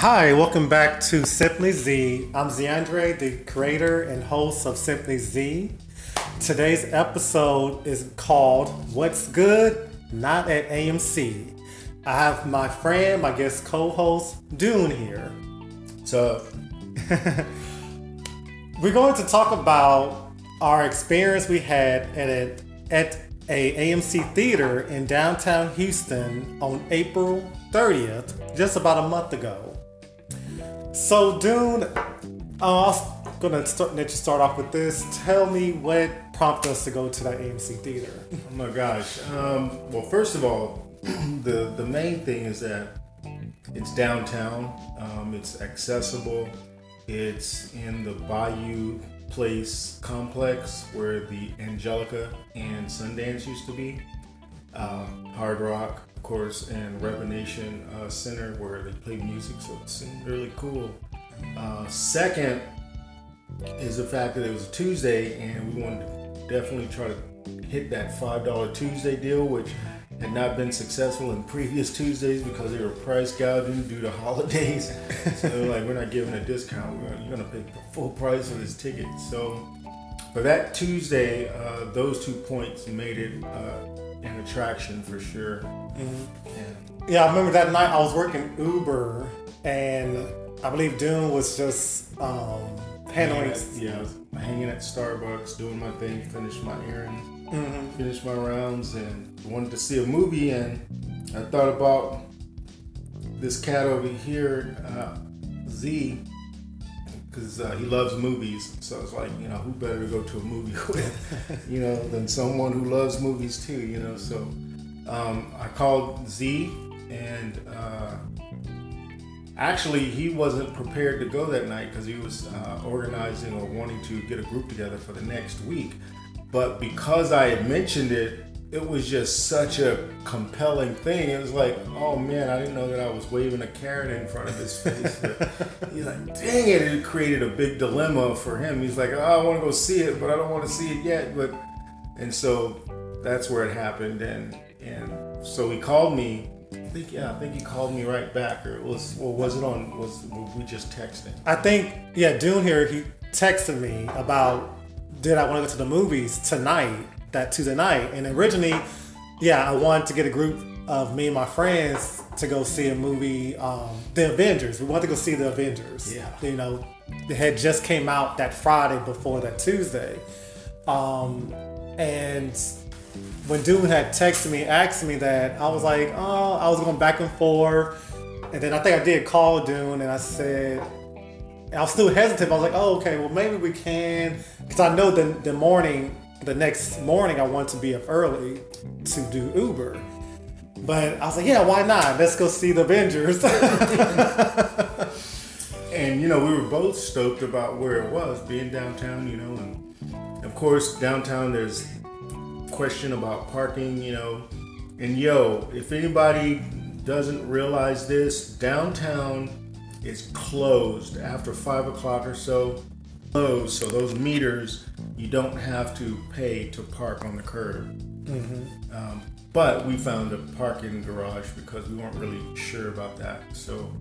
Hi, welcome back to Simply Z. I'm Zeandre, the creator and host of Simply Z. Today's episode is called What's Good Not at AMC. I have my friend, my guest co host, Dune here. So, We're going to talk about our experience we had at a, at a AMC theater in downtown Houston on April 30th, just about a month ago. So, Dune, uh, I'm gonna start, let you start off with this. Tell me what prompted us to go to that AMC theater. oh my gosh. Um, well, first of all, the the main thing is that it's downtown. Um, it's accessible. It's in the Bayou Place complex where the Angelika and Sundance used to be. Um, Hard Rock, course, and Revention uh, Center where they play music, so it seemed really cool. Uh, second is the fact that it was a Tuesday, and we wanted to definitely try to hit that five dollar Tuesday deal, which had not been successful in previous Tuesdays because they were price gouging due to holidays. so like, we're not giving a discount. We're, you're gonna pay the full price for this ticket. So for that Tuesday, uh, those two points made it uh, an attraction for sure. Yeah. Yeah, I remember that night I was working Uber, and I believe Dune was just um, handling. At- yeah, I was hanging at Starbucks, doing my thing, finished my errands, finished my rounds, and wanted to see a movie. And I thought about this cat over here, uh, Z, because uh, he loves movies. So it's like, you know, who better to go to a movie with, you know, than someone who loves movies too, you know. So um, I called Z, and uh, Actually, he wasn't prepared to go that night because he was uh, organizing or wanting to get a group together for the next week. But because I had mentioned it, it was just such a compelling thing. It was like, oh man, I didn't know that I was waving a carrot in front of his face. He's like, dang it, it created a big dilemma for him. He's like, oh, I want to go see it, but I don't want to see it yet. But and so that's where it happened, and and so he called me. I think yeah, I think he called me right back, or it was or was it on? Was were we just texting? I think, yeah, Dune here, he texted me about did I want to go to the movies tonight, that Tuesday night. And originally, yeah, I wanted to get a group of me and my friends to go see a movie, um, The Avengers. We wanted to go see The Avengers. Yeah. You know, it had just came out that Friday before that Tuesday. Um, and when Dune had texted me, asked me that, I was like, oh, I was going back and forth. And then I think I did call Dune and I said, I was still hesitant. I was like, oh, okay, well, maybe we can. Because I know the, the morning, the next morning, I wanted to be up early to do Uber. But I was like, yeah, why not? Let's go see the Avengers. And you know, we were both stoked about where it was, being downtown. You know, and of course, downtown there's question about parking. You know, and yo, if anybody doesn't realize this, downtown is closed after five o'clock or so. Closed, so those meters you don't have to pay to park on the curb. Um, but we found a parking garage because we weren't really sure about that. So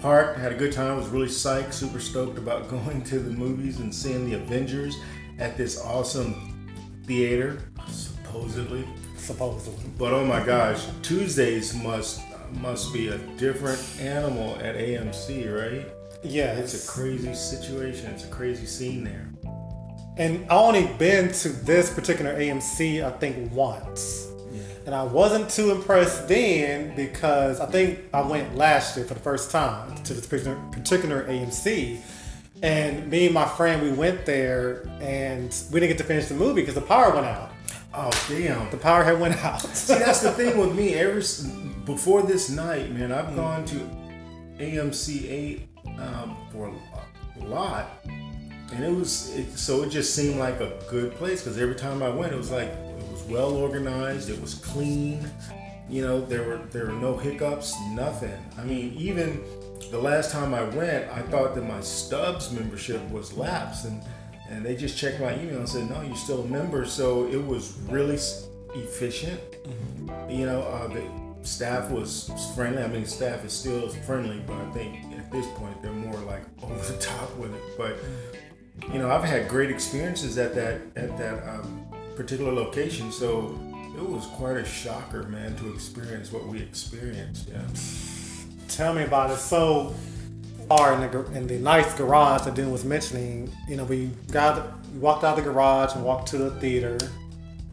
parked, had a good time, was really psyched, super stoked about going to the movies and seeing the Avengers at this awesome theater, supposedly. Supposedly. But oh my gosh, Tuesdays must must be a different animal at AMC, right? Yeah, It's a crazy situation. It's a crazy scene there. And I only been to this particular AMC, I think, once. And I wasn't too impressed then because I think I went last year for the first time to this particular, AMC. And me and my friend, we went there and we didn't get to finish the movie because the power went out. Oh damn! The power had went out. See, that's the thing with me. Ever before this night, man, I've gone to AMC eight um, for a lot, and it was it, so it just seemed like a good place because every time I went, it was like it was well organized, it was clean. You know, there were there were no hiccups, nothing. I mean, even the last time I went, I thought that my Stubs membership was lapsed, and and they just checked my email and said, no, you're still a member. So it was really efficient. You know, uh, the staff was friendly. I mean, staff is still friendly, but I think at at this point they're more like over the top with it. But you know, I've had great experiences at that at that um, particular location, so it was quite a shocker, man, to experience what we experienced. Yeah. Tell me about it. So, far in the in the nice garage that Dune was mentioning, you know, we got we walked out of the garage and walked to the theater,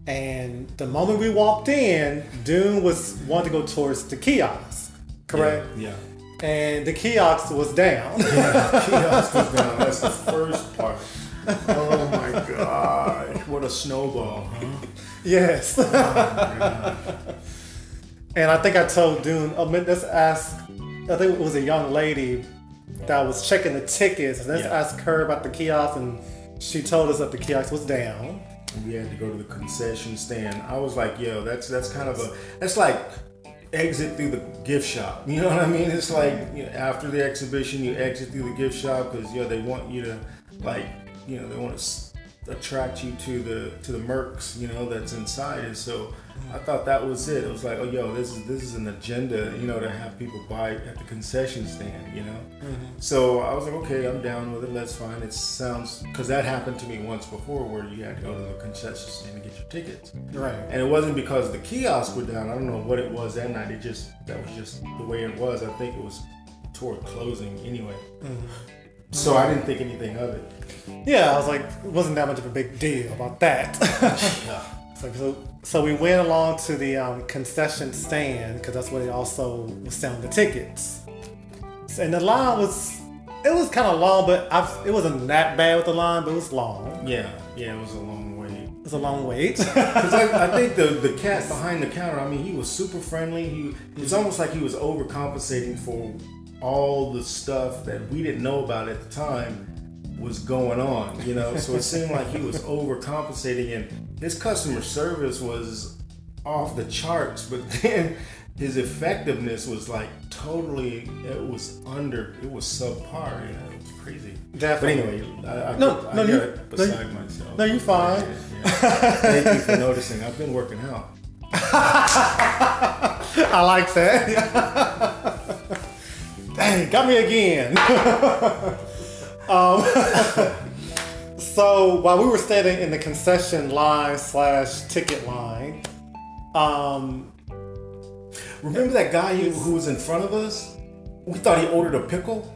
and the moment we walked in, Dune was wanting to go towards the kiosk, correct? Yeah. And the kiosk was down. Kiosk was down. That's the first part. Oh my god! what a snowball, huh? yes. Oh and I think I told Dune, oh, let's ask. I think it was a young lady that was checking the tickets, and let's Yeah. ask her about the kiosk, and she told us that the kiosk was down. we had to go to the concession stand. I was like, yo, that's that's kind of a that's like exit through the gift shop. You know what I mean? It's like you know, after the exhibition, you exit through the gift shop because yo, they want you to like you know they want to attract you to the to the mercs you know that's inside and so I thought that was it. It was like, oh, yo, this is this is an agenda, you know, to have people buy at the concession stand, you know. Mm-hmm. So I was like, okay, I'm down with it. That's fine. It sounds because that happened to me once before, where you had to go to the concession stand to get your tickets, Right. and it wasn't because the kiosks were down. I don't know what it was that night. It just that was just the way it was. I think it was toward closing anyway. Mm-hmm. So I didn't think anything of it. Yeah, I was like, it wasn't that much of a big deal about that. So, so, so we went along to the um, concession stand because that's where they also was selling the tickets. So- And the line was, it was kind of long, but I've, it wasn't that bad with the line, but it was long. Yeah, yeah, it was a long way. It was a long wait. Because I, I think the the cat behind the counter, I mean, he was super friendly. He it's almost like he was overcompensating for all the stuff that we didn't know about at the time was going on. You know, so it seemed like he was overcompensating, and his customer service was off the charts. But then his effectiveness was like totally. It was under. It was subpar. You know, it was crazy. Definitely. But anyway, I, I, No, I no, got you- it no, beside myself. no, you're fine. Yeah, yeah. Thank you for noticing. I've been working out. I like that. Dang, got me again. um, so while we were standing in the concession line slash ticket line, um, Remember that guy who, who was in front of us? We thought he ordered a pickle.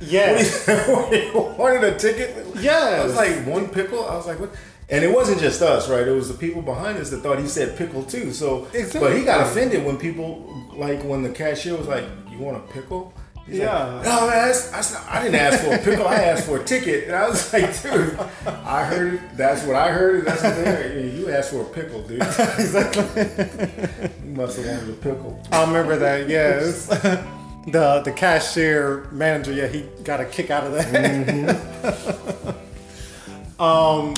yes, he wanted a ticket. Yes. I was like one pickle. I was like, what? And it wasn't just us, right? It was the people behind us that thought he said pickle too. So, Exactly. but he got offended when people like when the cashier was like, "You want a pickle?" He's Yeah. Like, no, man, that's, that's not, I didn't ask for a pickle. I asked for a ticket. And I was like, dude, I heard it. That's what I heard. That's what they heard. You asked for a pickle, dude. exactly. You must have wanted a pickle. I remember that. Yes, the the cashier manager. Yeah, he got a kick out of that. um,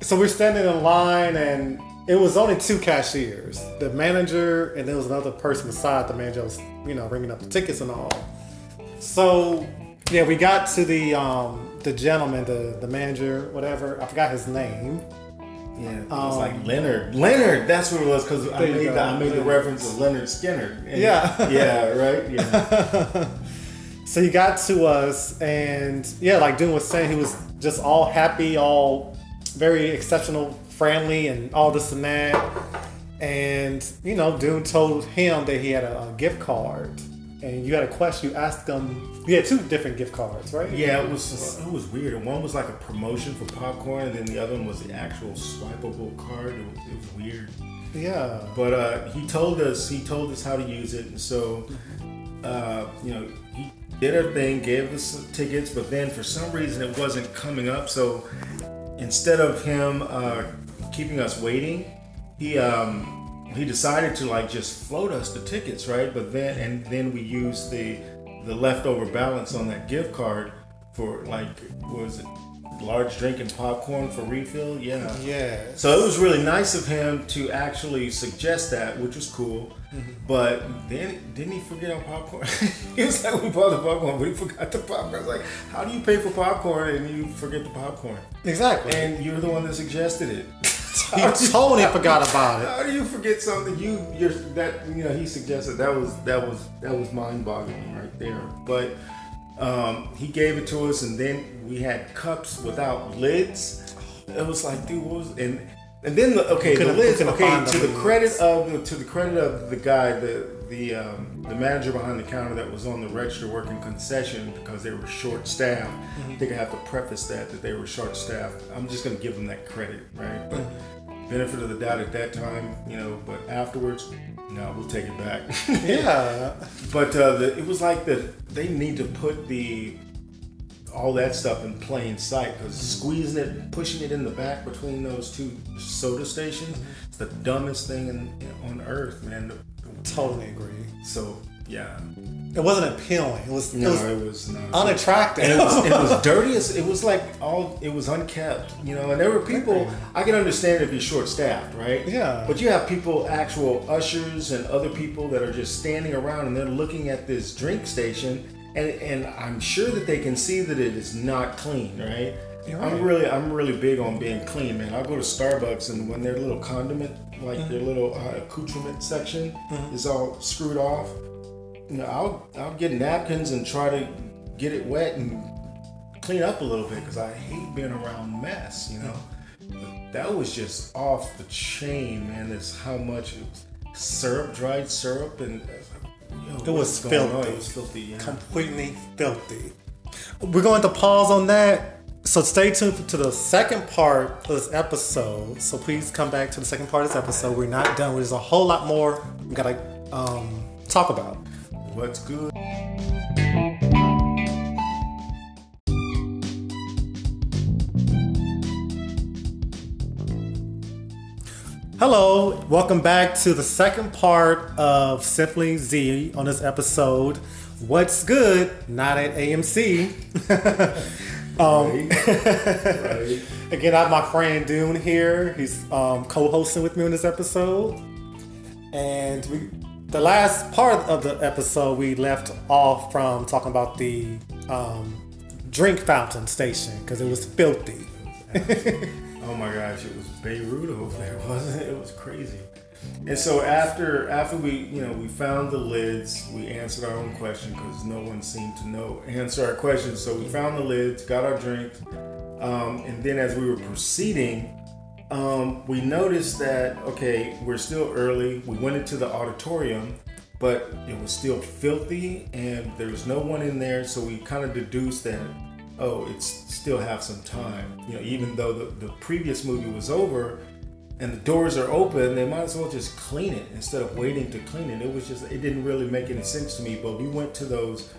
so we're standing in line, and it was only two cashiers: the manager, and there was another person beside the manager. Was you know ringing up the tickets and all. So yeah, we got to the um the gentleman, the the manager, whatever. I forgot his name. Yeah, it was like Leonard. Leonard, that's what it was because I Um, made the, I made the reference of Leonard Skinner. And- Yeah. yeah, right. Yeah, So he got to us, and yeah, like Dune was saying, he was just all happy, all very exceptional, friendly, and all this and that. And you know, Dune told him that he had a, a gift card, and you had a question. You asked them. You had two different gift cards, right? yeah. It was it was weird. And one was like a promotion for popcorn, and then the other one was the actual swipeable card. It was, it was weird. Yeah. But uh, he told us he told us how to use it, and so uh, you know he did a thing, gave us tickets, but then for some reason it wasn't coming up. So instead of him uh, keeping us waiting, he um, he decided to like just float us the tickets, right? But then and then we used the the leftover balance on that gift card for like was it large drink and popcorn for refill? Yeah. Yeah. So it was really nice of him to actually suggest that, which was cool. Mm-hmm. But then didn't he forget our popcorn? he was like, we bought the popcorn, but he forgot the popcorn. I was like, how do you pay for popcorn and you forget the popcorn? Exactly. And you're the one that suggested it. he totally forgot about it. How do you forget something you you're that you know he suggested that was that was that was mind boggling right there. But Um, he gave it to us, and then we had cups without lids. It was like, dude, what was and and then the, okay, the couldn't Okay, to the the credit of to the credit of the guy, the the um, the manager behind the counter that was on the register working concession because they were short staffed. Mm-hmm. I think I have to preface that that they were short staffed. I'm just gonna give them that credit, right? But Mm-hmm. benefit of the doubt at that time, you know. But afterwards, no, we'll take it back. Yeah. But uh, the, it was like that they need to put the all that stuff in plain sight because squeezing it, pushing it in the back between those two soda stations, it's the dumbest thing in, on earth, man. Totally agree. So yeah, It wasn't appealing. It was, no, it was it was unattractive. And it was, it was dirty as it was like all it was unkept, you know. And there were people I can understand if you're short staffed, right? Yeah. But you have people, actual ushers and other people that are just standing around and they're looking at this drink station, and and I'm sure that they can see that it is not clean, right? You're I'm right. really I'm really big on being clean, man. I go to Starbucks and when their little condiment, like Mm-hmm. their little uh, accoutrement section, is all screwed off, you know, I'll I'll get napkins and try to get it wet and clean up a little bit because I hate being around mess, you know. But that was just off the chain, man. That's how much it was syrup, dried syrup, and I was like, yo, It was what's going on? filthy. It was filthy. Yeah. completely filthy. We're going to pause on that. So stay tuned to the second part of this episode. So please come back to the second part of this episode. We're not done. There's a whole lot more we gotta um, talk about. What's good? Hello, welcome back to the second part of Simply Z on this episode. What's good? Not at AMC. right. Again, I have my friend Dune here. He's um, co-hosting with me on this episode. And we, the last part of the episode, we left off from talking about the um, drink fountain station because it was filthy. Oh my gosh, it was Beirut over there, wasn't it? It was crazy. And so after after we you know we found the lids, we answered our own question because no one seemed to know answer our questions. So we found the lids, got our drinks, um, and then as we were proceeding, um, we noticed that okay, we're still early. We went into the auditorium, but it was still filthy, and there was no one in there. So we kind of deduced that oh, it's still have some time. You know, even though the, the previous movie was over and the doors are open, they might as well just clean it instead of waiting to clean it. It was just, it didn't really make any sense to me. But we went to those,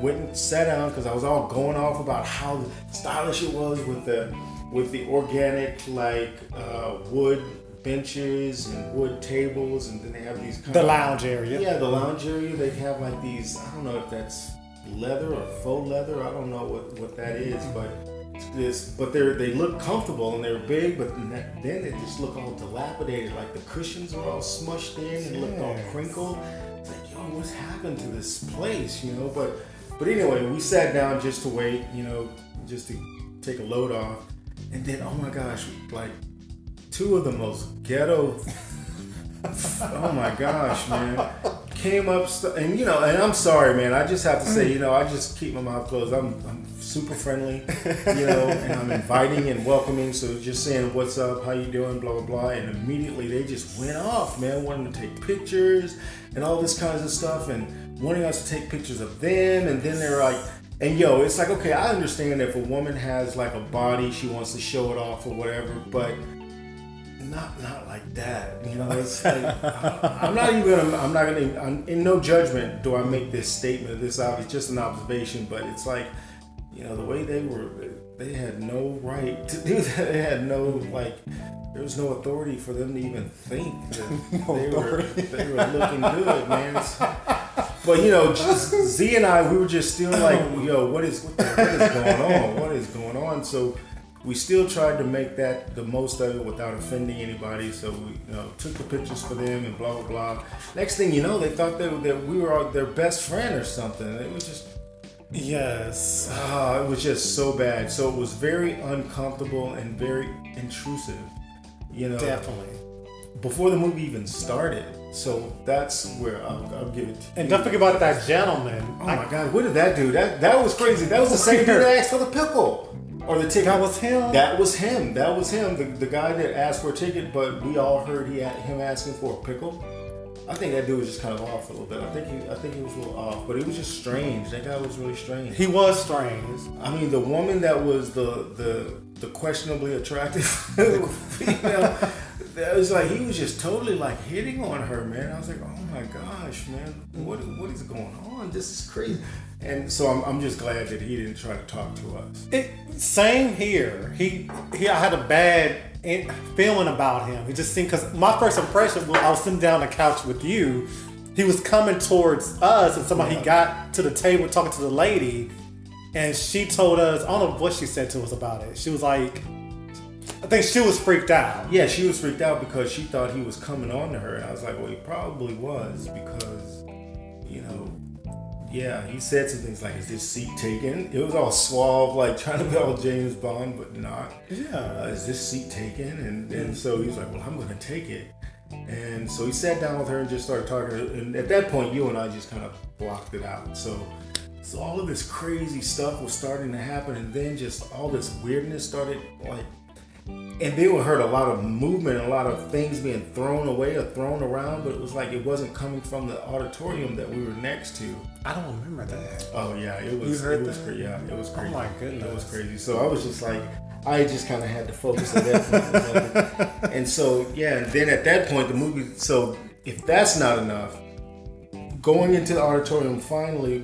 went and sat down because I was all going off about how stylish it was with the, with the organic like uh, wood benches and wood tables, and then they have these kind The of lounge area. yeah, the lounge area. They have like these. I don't know if that's leather or faux leather. I don't know what, what that is, but this. But they're they look comfortable and they're big, but then they just look all dilapidated. Like the cushions were all smushed in and looked all crinkled. It's like, yo, what's happened to this place? You know, but but anyway, we sat down just to wait. You know, just to take a load off, and then oh my gosh, like two of the most ghetto oh my gosh, man. Came up st- and you know, and I'm sorry, man. I just have to say, you know, I just keep my mouth closed. I'm, I'm super friendly, you know, and I'm inviting and welcoming. So just saying, "What's up? How you doing?" Blah blah blah, and immediately they just went off, man, wanting to take pictures and all this kinds of stuff, and wanting us to take pictures of them. And then they're like, and yo, it's like, okay, I understand if a woman has like a body, she wants to show it off or whatever, but not not like that. You know, it's like I- I'm not even gonna. I'm not gonna. I'm, in no judgment do I make this statement. This. It's just an observation, but it's like, you know, the way they were. They had no right to do that. They had no like. There was no authority for them to even think that they were they were looking good, man. It's- but you know, Z and I, we were just still like, yo, what is what, the, what is going on? What is going on? So we still tried to make that the most of it without offending anybody. So we you know, took the pictures for them and blah blah blah. Next thing you know, they thought that, that we were their best friend or something. It was just Yes. ah, it was just so bad. So it was very uncomfortable and very intrusive. You know, Definitely. before the movie even started. So that's where I'll, I'll give it. To And don't forget about that gentleman. Oh my God! What did that do? That that was crazy. That was the same dude that asked for the pickle or the ticket. That was him. That was him. That was him. The, the guy that asked for a ticket, but we all heard he had him asking for a pickle. I think that dude was just kind of off a little bit. I think he I think he was a little off, but it was just strange. That guy was really strange. he was strange. I mean, the woman that was the the the questionably attractive female, that was like he was just totally like hitting on her, man. I was like, oh my gosh, man, what what is going on? This is crazy. And so I'm, I'm just glad that he didn't try to talk to us. It, same here. He he. I had a bad feeling about him. He just seemed because my first impression was I was sitting down on the couch with you. He was coming towards us, and somehow he got to the table talking to the lady, and she told us. I don't know what she said to us about it. She was like, I think she was freaked out. Yeah, she was freaked out because she thought he was coming on to her, and I was like, well, he probably was because, you know, yeah, he said some things like, "Is this seat taken?" It was all suave, like trying to be all James Bond, but not. Yeah. uh, is this seat taken? And and so he was like, well, I'm gonna take it. And so he sat down with her and just started talking. And at that point, you and I just kind of blocked it out. So, so all of this crazy stuff was starting to happen, and then just all this weirdness started like. And they we heard a lot of movement, a lot of things being thrown away or thrown around, but it was like it wasn't coming from the auditorium that we were next to. I don't remember that. Oh yeah, it was. You heard it was that? cra- yeah, it was oh crazy. Oh my goodness, It was crazy. So I was just like, I just kind of had to focus at that and so yeah, and then at that point, the movie. So if that's not enough, going into the auditorium finally,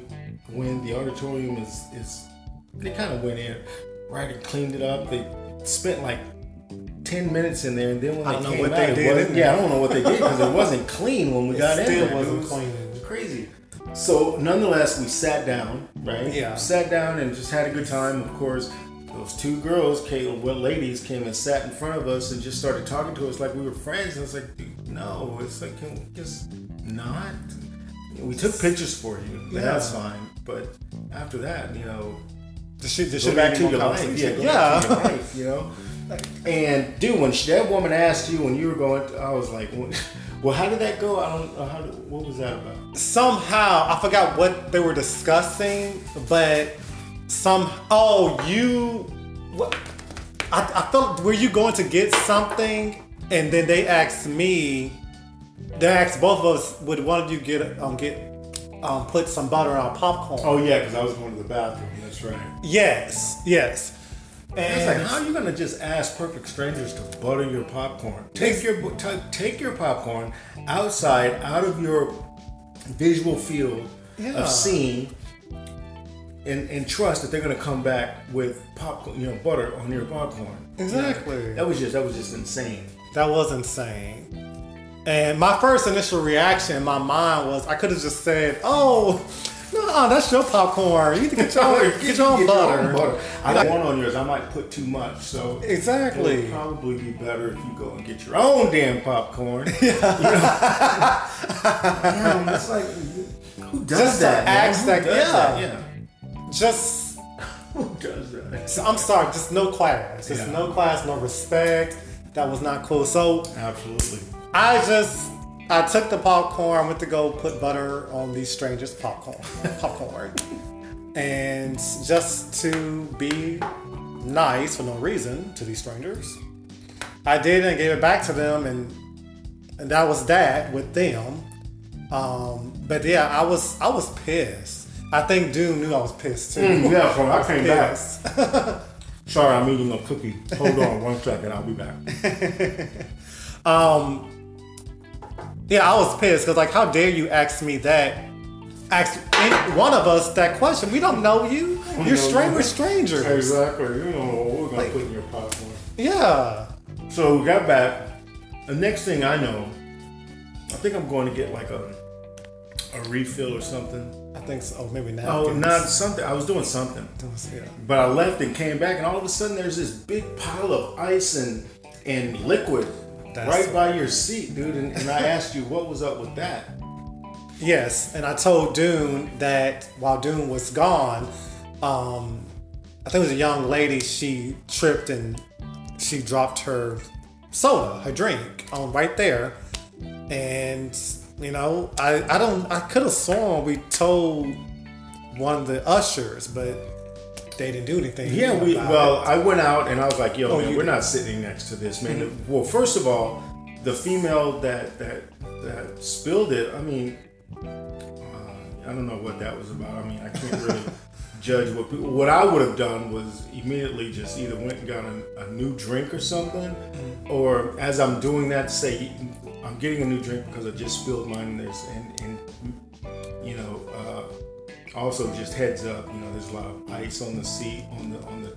when the auditorium is is, they kind of went in, right, and cleaned it up. They spent like. 10 minutes in there and then when I they don't know came what out, they it did wasn't- in yeah. I don't know what they did because it wasn't clean when we got in still there. It wasn't was- clean. crazy. So nonetheless, we sat down, right? Yeah. We sat down and just had a good time. Of course, those two girls, came, well, ladies, came and sat in front of us and just started talking to us like we were friends. And I was like, Dude, no, it's like, can we just not? We took pictures for you. Yeah. That's fine. But after that, you know, There should, there go back to more your life. Yeah, go back to yeah. life, you know? And dude, when she, that woman asked you when you were going, I was like, well, how did that go? I don't know. How what was that about? somehow I forgot what they were discussing, but some oh you what I, I felt were you going to get something and then they asked me they asked both of us would one of you get um get um put some butter on popcorn Oh yeah, because I was going to the bathroom. That's right. yes yes It's like, how are you gonna just ask perfect strangers to butter your popcorn? Take your ta- take your popcorn outside, out of your visual field Yeah. of seeing, and and trust that they're gonna come back with popcorn, you know, butter on your popcorn. Exactly. That was just that was just insane. That was insane. And my first initial reaction in my mind was I could have just said, "Oh, no, that's your popcorn. You need to get your own, get your own butter." I got one on yours. I might put too much, so it Exactly. would probably be better if you go and get your own damn popcorn. Yeah. You know? Damn, it's like who does Just that? man? ask Who that- does yeah. yeah. Just, Who does that? so I'm sorry, just no class. Just Yeah. no class, no respect. That was not cool. So Absolutely. I just, I took the popcorn. I went to go put butter on these strangers' popcorn, popcorn, and just to be nice for no reason to these strangers. I did and gave it back to them, and and that was that with them. Um, but yeah, I was I was pissed. I think Dune knew I was pissed too. Mm, yeah, so I came back. Sorry, I'm eating a cookie. Hold on one second. I'll be back. Um, yeah, I was pissed because like, how dare you ask me that? Ask any, one of us that question. We don't know you. You're know stranger you. strangers. Exactly. You know what we're gonna Like- put in your popcorn. Yeah. So we got back. The next thing I know, I think I'm going to get like a a refill or something. I think so. Oh, maybe now. Oh, not something. I was doing something. Yeah. But I left and came back, and all of a sudden there's this big pile of ice and and liquid That's- right by your seat, dude. And, and I asked you what was up with that. Yes, and I told Dune that while Dune was gone, um, I think it was a young lady. She tripped and she dropped her soda, her drink, on right there. And you know, I I don't I could have sworn we told one of the ushers, but they didn't do anything. Yeah, we well, it. I went out and I was like, "Yo, Oh, man, we're did. not sitting next to this, man." Well, first of all, the female that that that spilled it, I mean, uh, I don't know what that was about. I mean, I can't really judge what people. What I would have done was immediately just either went and got a, a new drink or something, or as I'm doing that, say I'm getting a new drink because I just spilled mine. And there's and, and you know. Also, just heads up, you know, there's a lot of ice on the seat, on the on the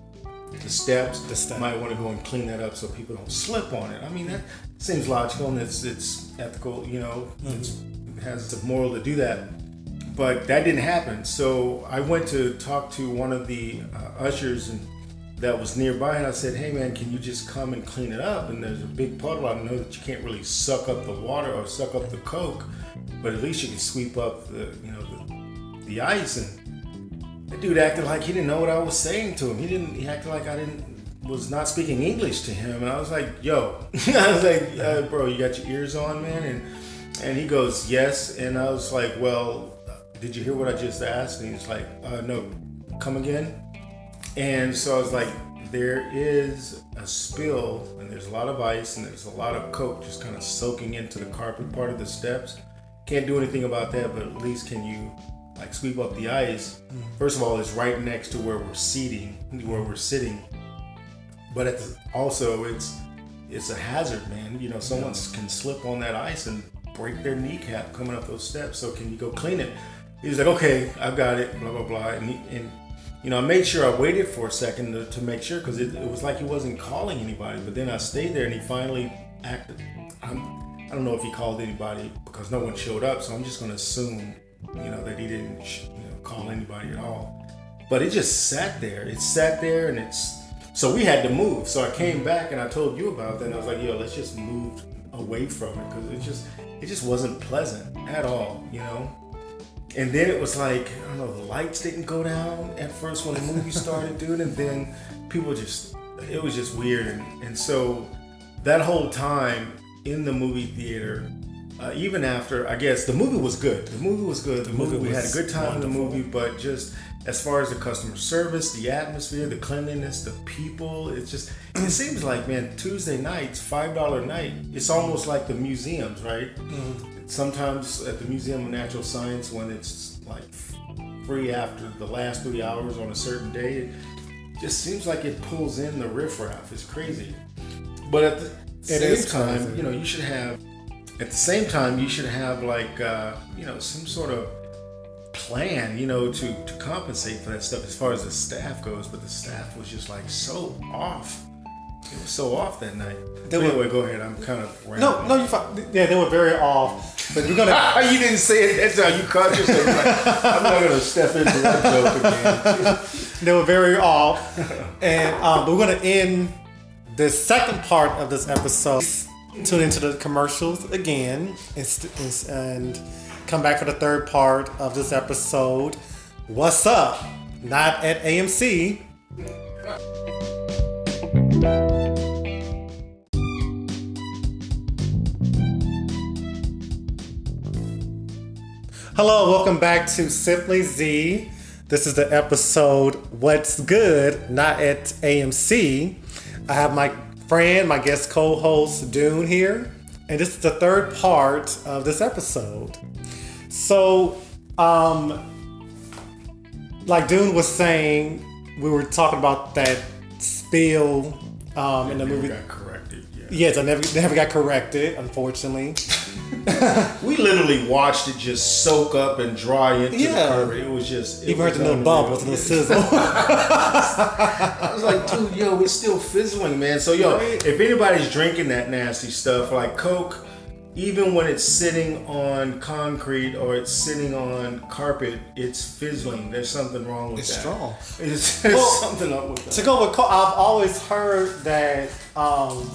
the steps. The step. Might want to go and clean that up so people don't slip on it. I mean, that seems logical and it's it's ethical. You know, it's, it has the moral to do that. But that didn't happen. So I went to talk to one of the uh, ushers and that was nearby, and I said, "Hey, man, can you just come and clean it up?" And there's a big puddle. I know that you can't really suck up the water or suck up the coke, but at least you can sweep up the you know the ice and that dude acted like he didn't know what I was saying to him. He didn't. He acted like I didn't was not speaking English to him, and I was like, "Yo," I was like, uh, "Bro, you got your ears on, man?" And and he goes, "Yes," and I was like, "Well, did you hear what I just asked?" And he's like, uh, "No, come again." And so I was like, "There is a spill, and there's a lot of ice, and there's a lot of coke just kind of soaking into the carpet part of the steps. Can't do anything about that, but at least can you?" Like sweep up the ice. Mm-hmm. First of all, it's right next to where we're seating, where we're sitting. But the, also, it's it's a hazard, man. You know, someone can slip on that ice and break their kneecap coming up those steps. So can you go clean it? He was like, okay, I've got it. Blah blah blah. And, he, and you know, I made sure I waited for a second to, to make sure because it, it was like he wasn't calling anybody. But then I stayed there and he finally acted. I'm, I don't know if he called anybody because no one showed up. So I'm just going to assume you know that he didn't you know call anybody at all. But it just sat there. It sat there and it's so we had to move. So i came back and i told you about that and i was like yo let's just move away from it because it just it just wasn't pleasant at all you know? And then it was like i don't know the lights didn't go down at first when the movie started dude and then people just it was just weird. And, and so that whole time in the movie theater uh, even after I guess the movie was good. The movie was good. The, movie, movie we had a good time in the movie, but just as far as the customer service, the atmosphere, the cleanliness, the people, it's just it seems like man Tuesday nights five dollar night. It's almost like the museums, right? Sometimes at the Museum of Natural Science when it's like free after the last three hours on a certain day, it just seems like it pulls in the riffraff. It's crazy, but at the It same time, crazy. you know, you should have at the same time you should have like uh, you know some sort of plan you know to to compensate for that stuff as far as the staff goes but the staff was just like so off it was so off that night They But were- anyway go ahead i'm kind of No, no, you fine. Yeah, they were very off. But we're gonna. you didn't say it that's how you caught yourself like, i'm not gonna step into that joke again they were very off. And um, but we're gonna end the second part of this episode. Tune into the commercials again and, and come back for the third part of this episode. What's up? Not at AMC. Hello, welcome back to Simply Z. This is the episode What's Good, not at AMC. I have my friend, my guest co host, Dune here, and this is the third part of this episode. So, um, like Dune was saying, we were talking about that spill um, in the movie. Corrected yeah. Yes, I never, never got corrected, unfortunately. we literally watched it just soak up and dry into Yeah. the carpet it was just it Even heard the little unreal. bubbles, the little sizzle. I was like, dude, yo, it's still fizzling, man. So, yo, Right. if anybody's drinking that nasty stuff, like Coke, even when it's sitting on concrete or it's sitting on carpet, it's fizzling. There's something wrong with It's that. strong. It's, there's Well, something up with that. To go with, co- I've always heard that um,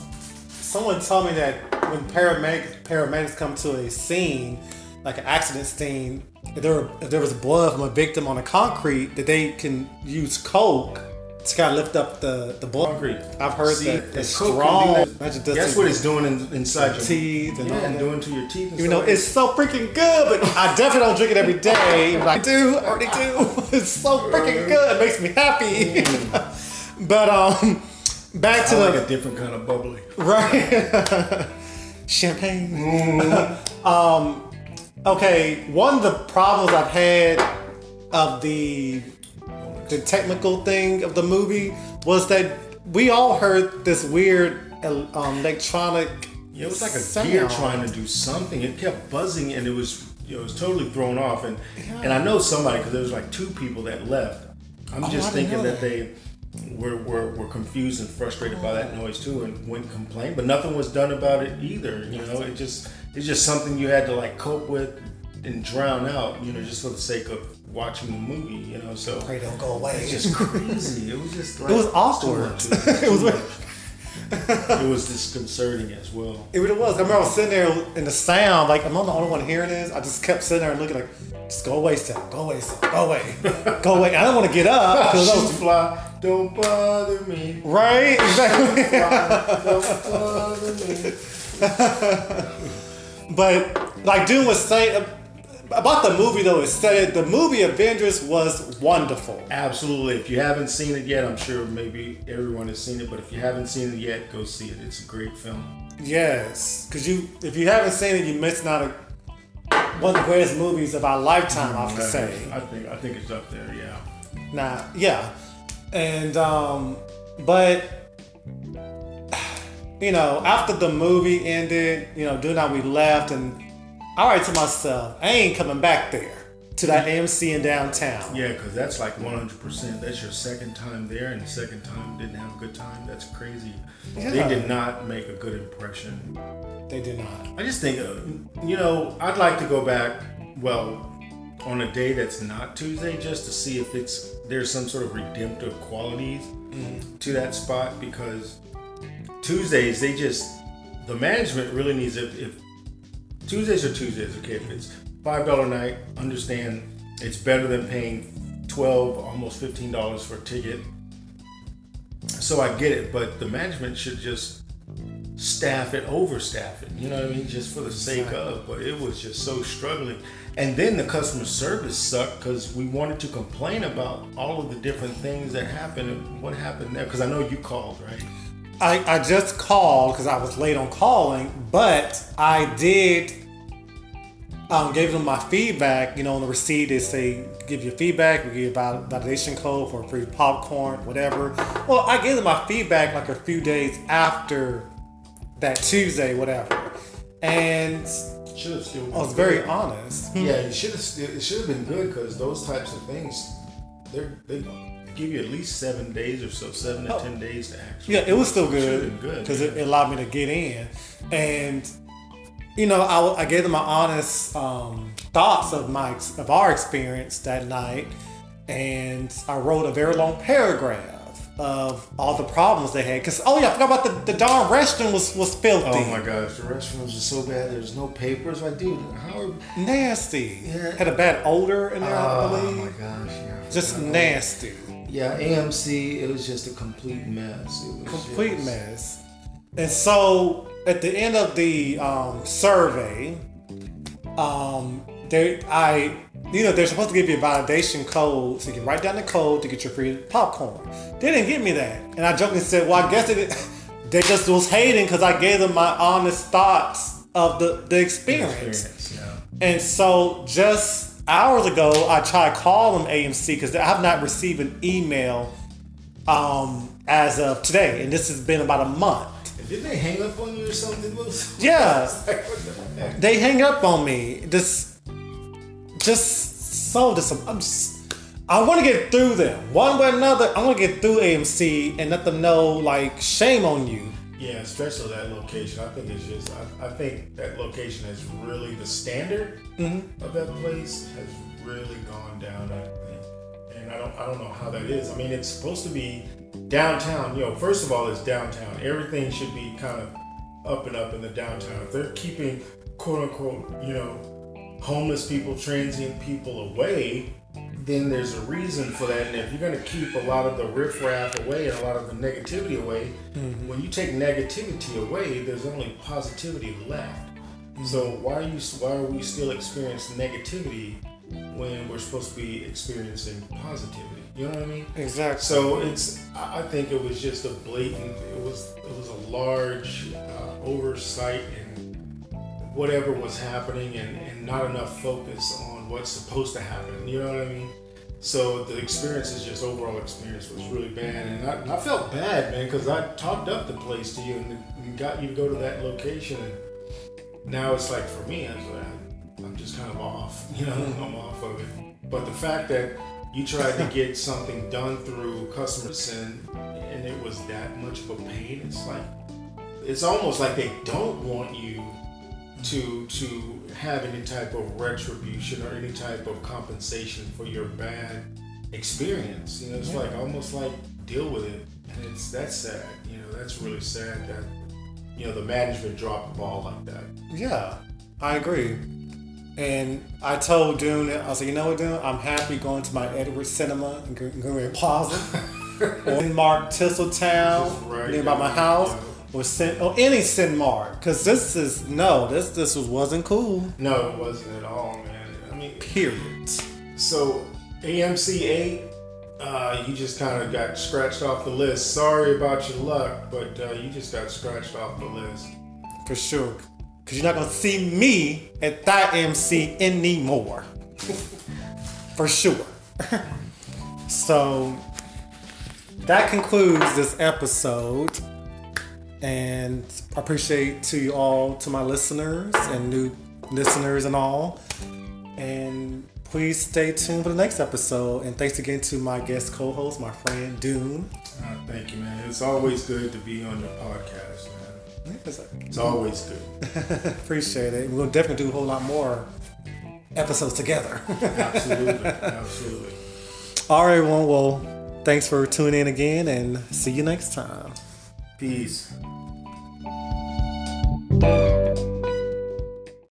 someone told me that when paramedics paramedics come to a scene, like an accident scene, if there if there was blood from a victim on the concrete, that they can use coke to kind gotta lift up the the blood. Concrete. I've heard See, that the it's coke can do strong. that. Imagine That's to what it's doing in, inside your teeth and yeah, and doing to your teeth. And You know, stuff. it's so freaking good, but I definitely don't drink it every day. But I do, I already do. It's so freaking good. It makes me happy. but um, back to I the like a different kind of bubbly. Right. Champagne. um, okay, one of the problems I've had of the the technical thing of the movie was that we all heard this weird um, electronic. Yeah, it was like a sound. gear trying to do something. It kept buzzing, and it was you know, it was totally thrown off. And and I know somebody because there was like two people that left. I'm Oh, just thinking know that they were, were were confused and frustrated by that noise too, and went complain. But nothing was done about it either. You know, it just it's just something you had to like cope with and drown out. You know, just for the sake of watching the movie. You know, so Pray don't go away. it's just crazy. It was just like It was awkward. It was, It it was disconcerting as well. It really was. I remember I was sitting there in the sound, like, I'm not the only one hearing this? I just kept sitting there and looking like, just go away, Sam. Go away, Sam. Go away. Go away. I don't want to get up. 'cause I was, fly, don't bother me. right? Exactly. Don't bother me. But like Dune was saying about the movie though, it said the movie Avengers was wonderful. Absolutely. If you haven't seen it yet, I'm sure maybe everyone has seen it, but if you haven't seen it yet, go see it. It's a great film. Yes, because you if you haven't seen it, you missed out a, one of the greatest movies of our lifetime. I have to say. I think I think it's up there. Yeah. Nah, yeah, and um, but you know, after the movie ended, you know, do not we left, and I already to myself, I ain't coming back there to that AMC in downtown. Yeah, because that's like 100%. That's your second time there, and the second time didn't have a good time. That's crazy. Yeah. They did not make a good impression. They did not. I just think, uh, you know, I'd like to go back, well, on a day that's not Tuesday, just to see if it's there's some sort of redemptive qualities to that spot because Tuesdays they just the management really needs if, if Tuesdays are Tuesdays, okay. If it's five dollar night, understand it's better than paying twelve, almost fifteen dollars for a ticket. So I get it, but the management should just staff it, overstaff it. You know what I mean? Just for the sake of. But it was just so struggling. And then the customer service sucked because we wanted to complain about all of the different things that happened and what happened there. Because I know you called, right? I, I just called because I was late on calling, but I did um, gave them my feedback. You know, on the receipt they say give you feedback, we give you a validation code for free popcorn, whatever. Well, I gave them my feedback like a few days after that Tuesday, whatever, and Should have still. I was very honest. Yeah, it should have. It should have been good because those types of things, they're they give you at least seven days or so, seven to ten days to actually. Yeah, it was still good good, because yeah. it, allowed me to get in, and you know, I, I gave them my honest um, thoughts of my of our experience that night, and I wrote a very long paragraph of all the problems they had. Cause oh yeah, I forgot about the the darn restroom was was filthy, Oh my gosh, the restrooms are so bad. There's no papers. Like, dude, how are? nasty. Yeah. Had a bad odor in there, I Oh believe. my gosh, yeah. Just nasty, Yeah, AMC. It was just a complete mess. It was complete just- mess. And so at the end of the um, survey, um, they I you know they're supposed to give you a validation code so you can write down the code to get your free popcorn. They didn't give me that, and I jokingly said, "Well, I guess they they just was hating because I gave them my honest thoughts of the the experience." Experience, yeah. And so just hours ago, I tried calling AMC because I have not received an email um, as of today, and this has been about a month. Didn't they hang up on you or something? Yeah, Like, the they hang up on me. Just, just so dis. I'm just. I want to get through them one way or another. I want to get through AMC and let them know, like, shame on you. Yeah, especially that location. I think it's just. I, I think that location is really the standard mm-hmm. of that place has really gone down. I think, and I don't. I don't know how that is. I mean, it's supposed to be downtown. You know, first of all, it's downtown. Everything should be kind of up and up in the downtown. If they're keeping quote unquote, you know, homeless people, transient people away, then there's a reason for that. And if you're going to keep a lot of the riffraff away and a lot of the negativity away, Mm-hmm. when you take negativity away, there's only positivity left. So why are you? Why are we still experiencing negativity when we're supposed to be experiencing positivity? You know what I mean? Exactly. So it's. I think it was just a blatant. It was. It was a large uh, oversight in whatever was happening, and, and not enough focus on what's supposed to happen. You know what I mean? So the experience is just overall experience was really bad, and I, and I felt bad, man, because I talked up the place to you and, got you to go to that location, and now it's like for me, I was like, I'm just kind of off. You know, I'm off of it. But the fact that you tried to get something done through customer sin and it was that much of a pain, it's like it's almost like they don't want you to to have any type of retribution or any type of compensation for your bad experience. You know, it's like almost like deal with it. And it's that's sad. You know, that's really sad that you know the management dropped the ball like that. Yeah, I agree. And I told Dune, I said, like, you know what, Dune? I'm happy going to my Edward Cinema in Gr- Greenway Plaza or in Mark Tinseltown, Just right nearby my house, yeah. Or Sin, or any Cinemark. Because this is, no, this this was, wasn't cool, No, it wasn't at all, man. I mean, period. so AMC eight, uh, you just kind of got scratched off the list. Sorry about your luck, but uh, you just got scratched off the list. For sure. Because you're not going to see me at that MC anymore. For sure. so that concludes this episode. And I appreciate to you all, to my listeners and new listeners and all. And please stay tuned for the next episode. And thanks again to my guest co-host, my friend Dune. Uh, thank you, man. It's always good to be on your podcast, man. It's like- It's always good. Appreciate it. We'll definitely do a whole lot more episodes together. Absolutely, absolutely. All right, everyone. Well, thanks for tuning in again and see you next time. Peace thank you